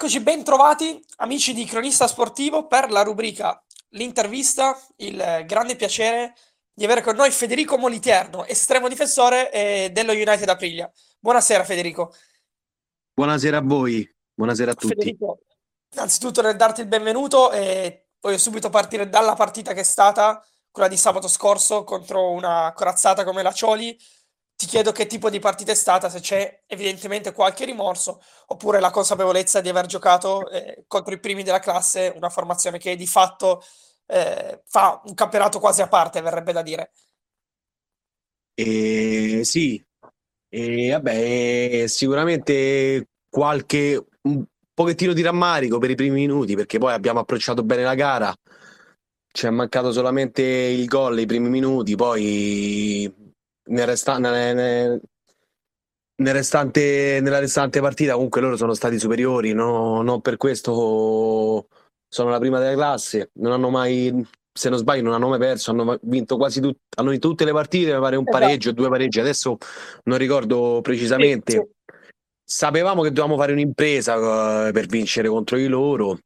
Eccoci ben trovati, amici di Cronista Sportivo, per la rubrica L'intervista. Il grande piacere di avere con noi Federico Moliterno, estremo difensore eh, dello United Aprilia. Buonasera Federico. Buonasera a voi, buonasera a tutti. Federico, innanzitutto nel darti il benvenuto e voglio subito partire dalla partita che è stata, quella di sabato scorso contro una corazzata come la Cioli ti chiedo che tipo di partita è stata, se c'è evidentemente qualche rimorso, oppure la consapevolezza di aver giocato eh, contro i primi della classe, una formazione che di fatto eh, fa un campionato quasi a parte, verrebbe da dire. Eh, sì, e vabbè, sicuramente qualche un pochettino di rammarico per i primi minuti, perché poi abbiamo approcciato bene la gara. Ci è mancato solamente il gol nei primi minuti, poi nel resta- nel, nel, nel restante, nella restante partita comunque loro sono stati superiori, no, non per questo sono la prima della classe, non hanno mai, se non sbaglio, non hanno mai perso, hanno vinto quasi tut- hanno vinto tutte le partite, mi pare un esatto. pareggio, due pareggi, adesso non ricordo precisamente. Sì, sì. Sapevamo che dovevamo fare un'impresa uh, per vincere contro di loro,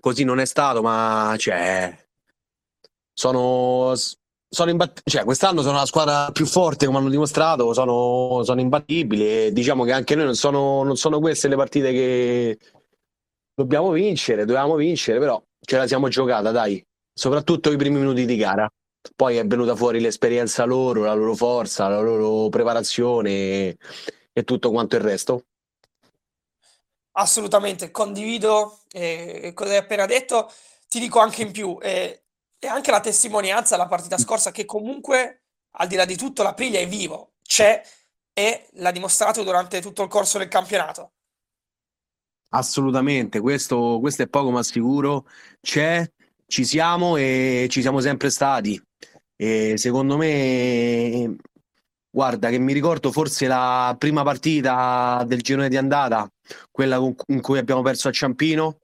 così non è stato, ma cioè, sono sono imbatt- cioè, quest'anno sono la squadra più forte, come hanno dimostrato, sono, sono imbattibili e diciamo che anche noi non sono, non sono queste le partite che dobbiamo vincere, dovevamo vincere, però ce la siamo giocata, dai, soprattutto i primi minuti di gara. Poi è venuta fuori l'esperienza loro, la loro forza, la loro preparazione e, tutto quanto il resto. Assolutamente, condivido eh, cosa hai appena detto. Ti dico anche in più, eh, e anche la testimonianza della partita scorsa che comunque, al di là di tutto, l'Aprilia è vivo, c'è e l'ha dimostrato durante tutto il corso del campionato. Assolutamente, questo, questo è poco ma sicuro, c'è, ci siamo e ci siamo sempre stati. E secondo me, guarda, che mi ricordo forse la prima partita del girone di andata, quella in cui abbiamo perso a Ciampino,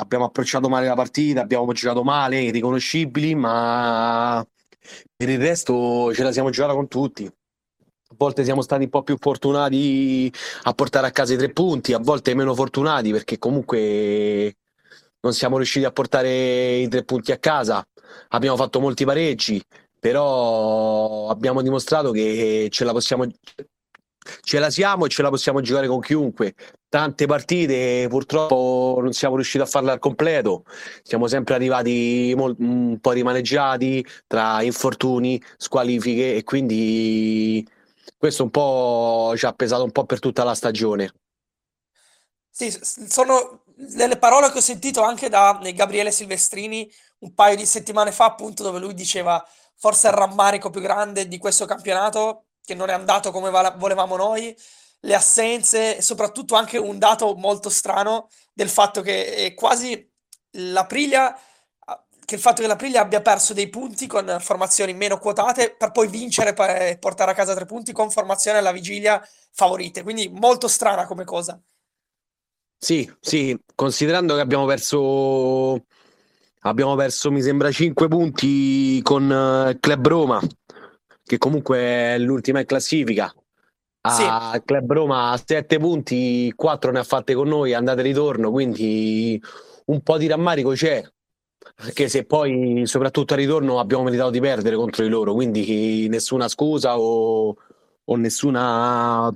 abbiamo approcciato male la partita, abbiamo giocato male, irriconoscibili, ma per il resto ce la siamo giocata con tutti. A volte siamo stati un po' più fortunati a portare a casa i tre punti, a volte meno fortunati perché comunque non siamo riusciti a portare i tre punti a casa. Abbiamo fatto molti pareggi, però abbiamo dimostrato che ce la possiamo ce la siamo e ce la possiamo giocare con chiunque. Tante partite purtroppo non siamo riusciti a farle al completo, siamo sempre arrivati un po' rimaneggiati tra infortuni, squalifiche e quindi questo un po' ci ha pesato un po' per tutta la stagione. Sì, sono delle parole che ho sentito anche da Gabriele Silvestrini un paio di settimane fa, appunto, dove lui diceva forse il rammarico più grande di questo campionato che non è andato come volevamo noi, le assenze e soprattutto anche un dato molto strano del fatto che è quasi l'Aprilia che il fatto che l'Aprilia abbia perso dei punti con formazioni meno quotate per poi vincere e portare a casa tre punti con formazioni alla vigilia favorite. Quindi molto strana come cosa. Sì, sì, considerando che abbiamo perso abbiamo perso mi sembra 5 punti con uh, Club Roma che comunque è l'ultima in classifica. A sì. Club Roma a 7 punti, 4 ne ha fatte con noi, andate e ritorno, quindi un po' di rammarico c'è. Anche se poi, soprattutto a ritorno, abbiamo meritato di perdere contro di loro, quindi nessuna scusa o, o nessuna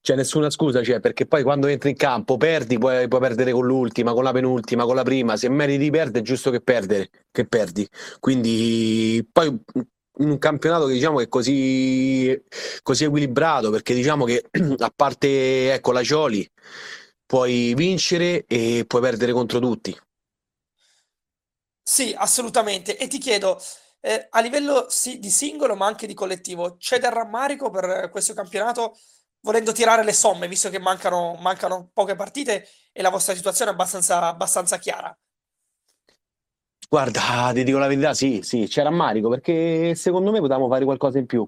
c'è nessuna scusa, cioè, perché poi quando entri in campo perdi, puoi, puoi, perdere con l'ultima, con la penultima, con la prima. Se meriti di perdere, è giusto che, perdere, che perdi. Quindi poi un campionato che diciamo è così, così equilibrato, perché diciamo che a parte ecco, la Cioli puoi vincere e puoi perdere contro tutti. Sì, assolutamente. E ti chiedo, eh, a livello sì, di singolo ma anche di collettivo, c'è del rammarico per questo campionato, volendo tirare le somme, visto che mancano, mancano poche partite e la vostra situazione è abbastanza, abbastanza chiara? Guarda, ti dico la verità, sì, sì, c'era rammarico perché secondo me potevamo fare qualcosa in più.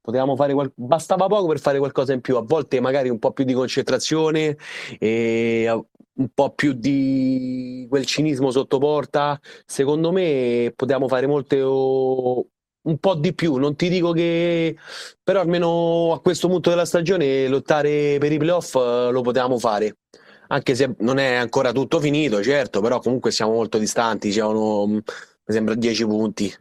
Potevamo fare qual- bastava poco per fare qualcosa in più, a volte magari un po' più di concentrazione e un po' più di quel cinismo sotto porta. Secondo me potevamo fare molte o... un po' di più, non ti dico che però almeno a questo punto della stagione lottare per i playoff eh, lo potevamo fare anche se non è ancora tutto finito, certo, però comunque siamo molto distanti, c'erano, mi sembra 10 punti.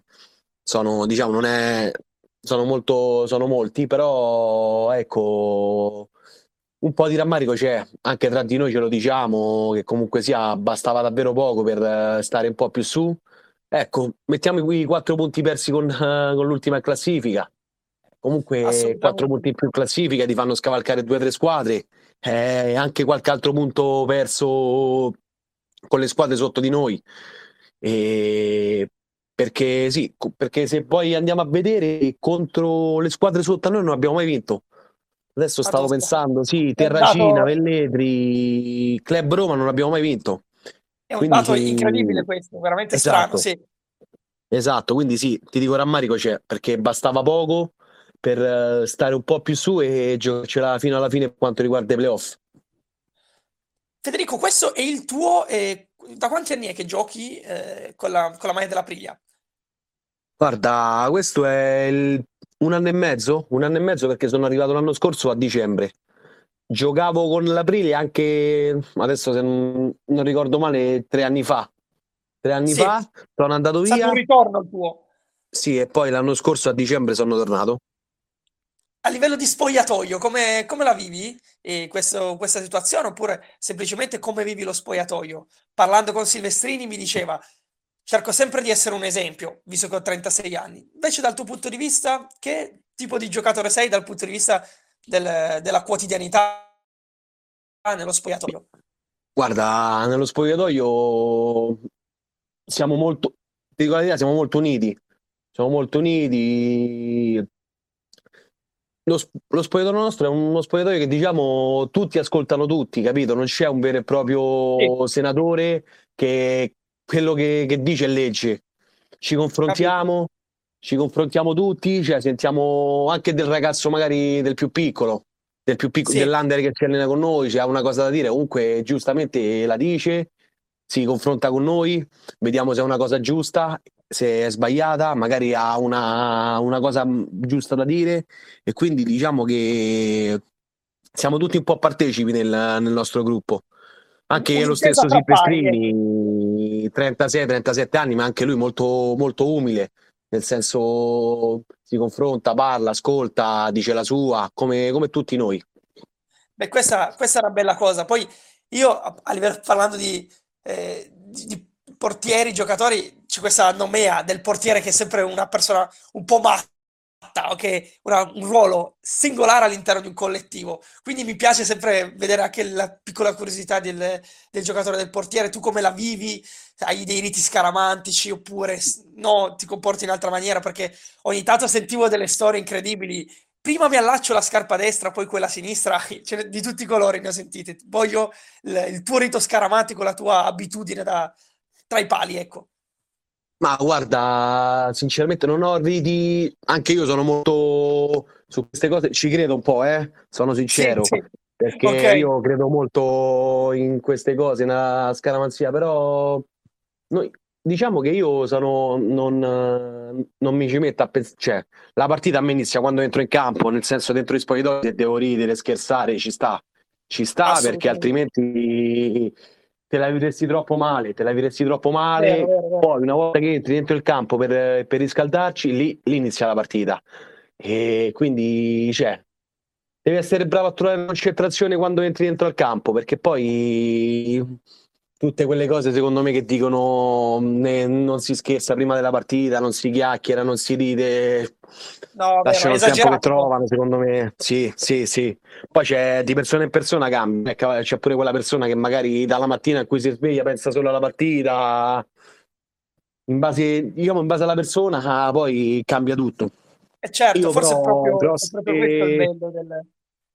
Sono, diciamo, non è, sono molto, sono molti, però ecco, un po' di rammarico c'è, anche tra di noi ce lo diciamo, che comunque sia, bastava davvero poco per stare un po' più su. Ecco, mettiamo qui quattro punti persi con, con l'ultima classifica. Comunque quattro punti in più in classifica ti fanno scavalcare due o tre squadre eh, anche qualche altro punto perso con le squadre sotto di noi. E perché sì, perché se poi andiamo a vedere contro le squadre sotto a noi non abbiamo mai vinto. Adesso stavo pensando, sì, Terracina. Velletri, Club Roma non abbiamo mai vinto. È un quindi, dato incredibile questo, veramente esatto. strano, sì. Esatto, quindi sì, ti dico rammarico c'è, perché bastava poco per eh, stare un po' più su e giocarcela fino alla fine per quanto riguarda i playoff. Federico, questo è il tuo... Eh, da quanti anni è che giochi eh, con, la, con la maglia della Priglia? Guarda, questo è il, un anno e mezzo, un anno e mezzo perché sono arrivato l'anno scorso a dicembre. Giocavo con la Priglia anche, adesso se non, non ricordo male, tre anni fa. Tre anni sì. fa sono andato via. È stato un ritorno il tuo. Sì, e poi l'anno scorso a dicembre sono tornato. Livello di spogliatoio, come, come la vivi eh, questo, questa situazione? Oppure semplicemente come vivi lo spogliatoio? Parlando con Silvestrini mi diceva, cerco sempre di essere un esempio, visto che ho 36 anni. Invece dal tuo punto di vista, che tipo di giocatore sei dal punto di vista del, della quotidianità nello spogliatoio? Guarda, nello spogliatoio siamo molto, dico la verità, siamo molto uniti. Siamo molto uniti lo, lo spogliatoio nostro è uno spogliatoio che diciamo tutti ascoltano tutti, capito? Non c'è un vero e proprio sì. senatore che quello che, che, dice è legge. Ci confrontiamo, capito. ci confrontiamo tutti, cioè sentiamo anche del ragazzo magari del più piccolo, del più piccolo, sì. dell'under che si allena con noi, cioè, ha una cosa da dire, comunque giustamente la dice, si confronta con noi, vediamo se è una cosa giusta se è sbagliata, magari ha una, una cosa giusta da dire e quindi diciamo che siamo tutti un po' partecipi nel, nel nostro gruppo. Anche lo stesso Silvestrini, 36-37 anni, ma anche lui molto, molto umile, nel senso si confronta, parla, ascolta, dice la sua, come, come tutti noi. Beh, questa, questa, è una bella cosa. Poi io, a livello, parlando di, eh, di, di portieri, giocatori, c'è questa nomea del portiere che è sempre una persona un po' matta, ok? Una, un ruolo singolare all'interno di un collettivo. Quindi mi piace sempre vedere anche la piccola curiosità del, del giocatore del portiere. Tu come la vivi? Hai dei riti scaramantici oppure no, ti comporti in altra maniera? Perché ogni tanto sentivo delle storie incredibili prima mi allaccio la scarpa destra, poi quella sinistra, di tutti i colori ne ho sentite. Voglio il, il tuo rito scaramantico, la tua abitudine da, tra i pali, ecco. Ma guarda, sinceramente non ho riti, anche io sono molto su queste cose, ci credo un po', eh? sono sincero, sì, sì. perché okay. io credo molto in queste cose, nella scaramanzia, però noi, diciamo che io sono, non, non mi ci metto a pensare, cioè la partita a me inizia quando entro in campo, nel senso dentro i spogliatoi se devo ridere, scherzare, ci sta, ci sta perché altrimenti te la vivresti troppo male, te la vivresti troppo male, vero. poi una volta che entri dentro il campo per, per riscaldarci, lì, lì, inizia la partita. E quindi, cioè, devi essere bravo a trovare concentrazione quando entri dentro al campo, perché poi tutte quelle cose secondo me che dicono ne, non si scherza prima della partita, non si chiacchiera, non si ride, no, lasciano il tempo che trovano secondo me, sì, sì, sì. Poi c'è di persona in persona cambia, c'è pure quella persona che magari dalla mattina in cui si sveglia pensa solo alla partita, in base, diciamo, in base alla persona poi cambia tutto. E certo, Io forse però, è proprio, però, è proprio questo il bello del,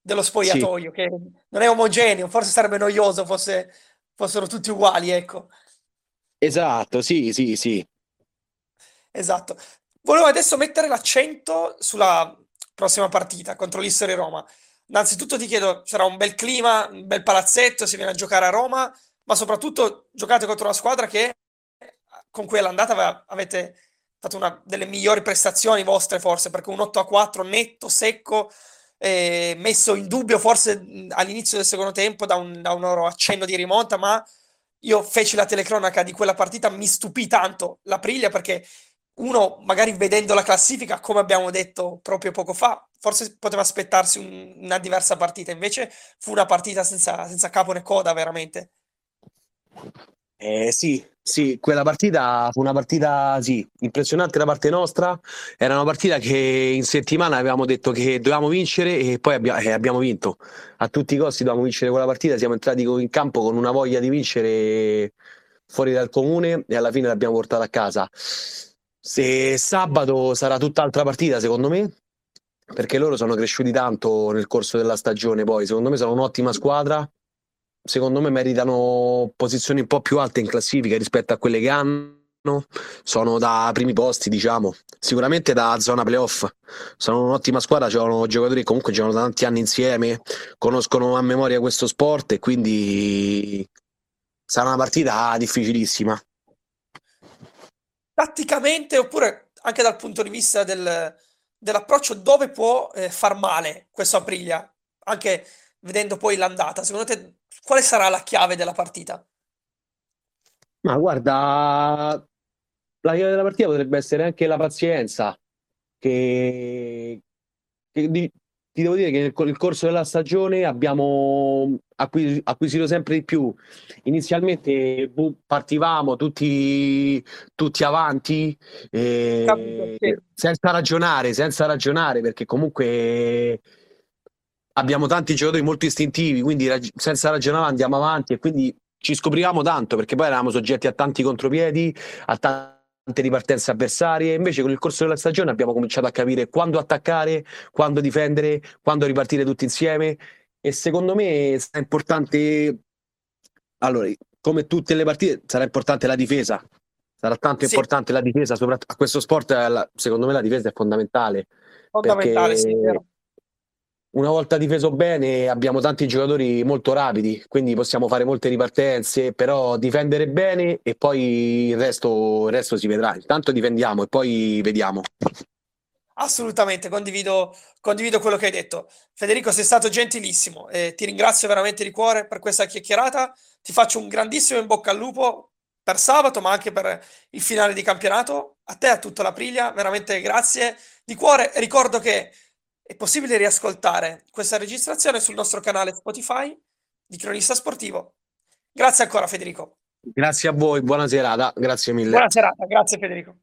dello spogliatoio, sì. che non è omogeneo, forse sarebbe noioso fosse fossero tutti uguali, ecco. Esatto, sì, sì, sì. Esatto. Volevo adesso mettere l'accento sulla prossima partita contro l'Issere Roma. Innanzitutto ti chiedo, sarà un bel clima, un bel palazzetto, si viene a giocare a Roma, ma soprattutto giocate contro una squadra che con cui all'andata avete fatto una delle migliori prestazioni vostre forse, perché un 8 a 4 netto, secco, eh, messo in dubbio forse all'inizio del secondo tempo da un, da un loro accenno di rimonta, ma io feci la telecronaca di quella partita, mi stupì tanto la Priglia perché uno, magari vedendo la classifica, come abbiamo detto proprio poco fa, forse poteva aspettarsi un, una diversa partita, invece fu una partita senza, senza capo né coda, veramente. Eh, sì, sì, quella partita fu una partita, sì, impressionante da parte nostra. Era una partita che in settimana avevamo detto che dovevamo vincere e poi abbia- eh, abbiamo vinto. A tutti i costi dovevamo vincere quella partita. Siamo entrati in campo con una voglia di vincere fuori dal comune e alla fine l'abbiamo portata a casa. Se sabato sarà tutt'altra partita, secondo me, perché loro sono cresciuti tanto nel corso della stagione. Poi, secondo me, sono un'ottima squadra. Secondo me meritano posizioni un po' più alte in classifica rispetto a quelle che hanno. Sono da primi posti, diciamo, sicuramente da zona playoff. Sono un'ottima squadra, c'erano giocatori che comunque giocano da tanti anni insieme, conoscono a memoria questo sport e quindi sarà una partita difficilissima tatticamente oppure anche dal punto di vista del, dell'approccio dove può eh, far male questo Aprilia, anche vedendo poi l'andata. Secondo te quale sarà la chiave della partita? Ma guarda, la chiave della partita potrebbe essere anche la pazienza, che, che di, ti devo dire che nel, corso della stagione abbiamo acquis- acquisito sempre di più. Inizialmente boh, partivamo tutti, tutti avanti eh, senza ragionare, senza ragionare, perché comunque abbiamo tanti giocatori molto istintivi, quindi rag- senza ragionare andiamo avanti e quindi ci scoprivamo tanto perché poi eravamo soggetti a tanti contropiedi, a tanti ripartenze avversarie. Invece, con il corso della stagione abbiamo cominciato a capire quando attaccare, quando difendere, quando ripartire tutti insieme. E secondo me sarà importante. Allora, come tutte le partite, sarà importante la difesa. Sarà tanto sì. importante la difesa, soprattutto a questo sport, secondo me la difesa è fondamentale. Fondamentale, sì, vero una volta difeso bene abbiamo tanti giocatori molto rapidi, quindi possiamo fare molte ripartenze, però difendere bene e poi il resto, il resto si vedrà. Intanto difendiamo e poi vediamo. Assolutamente, condivido, condivido quello che hai detto. Federico, sei stato gentilissimo e ti ringrazio veramente di cuore per questa chiacchierata. Ti faccio un grandissimo in bocca al lupo per sabato, ma anche per il finale di campionato. A te, a tutta la Priglia, veramente grazie di cuore. Ricordo che è possibile riascoltare questa registrazione sul nostro canale Spotify di Cronista Sportivo. Grazie ancora Federico. Grazie a voi, buona serata, grazie mille. Buona serata, grazie Federico.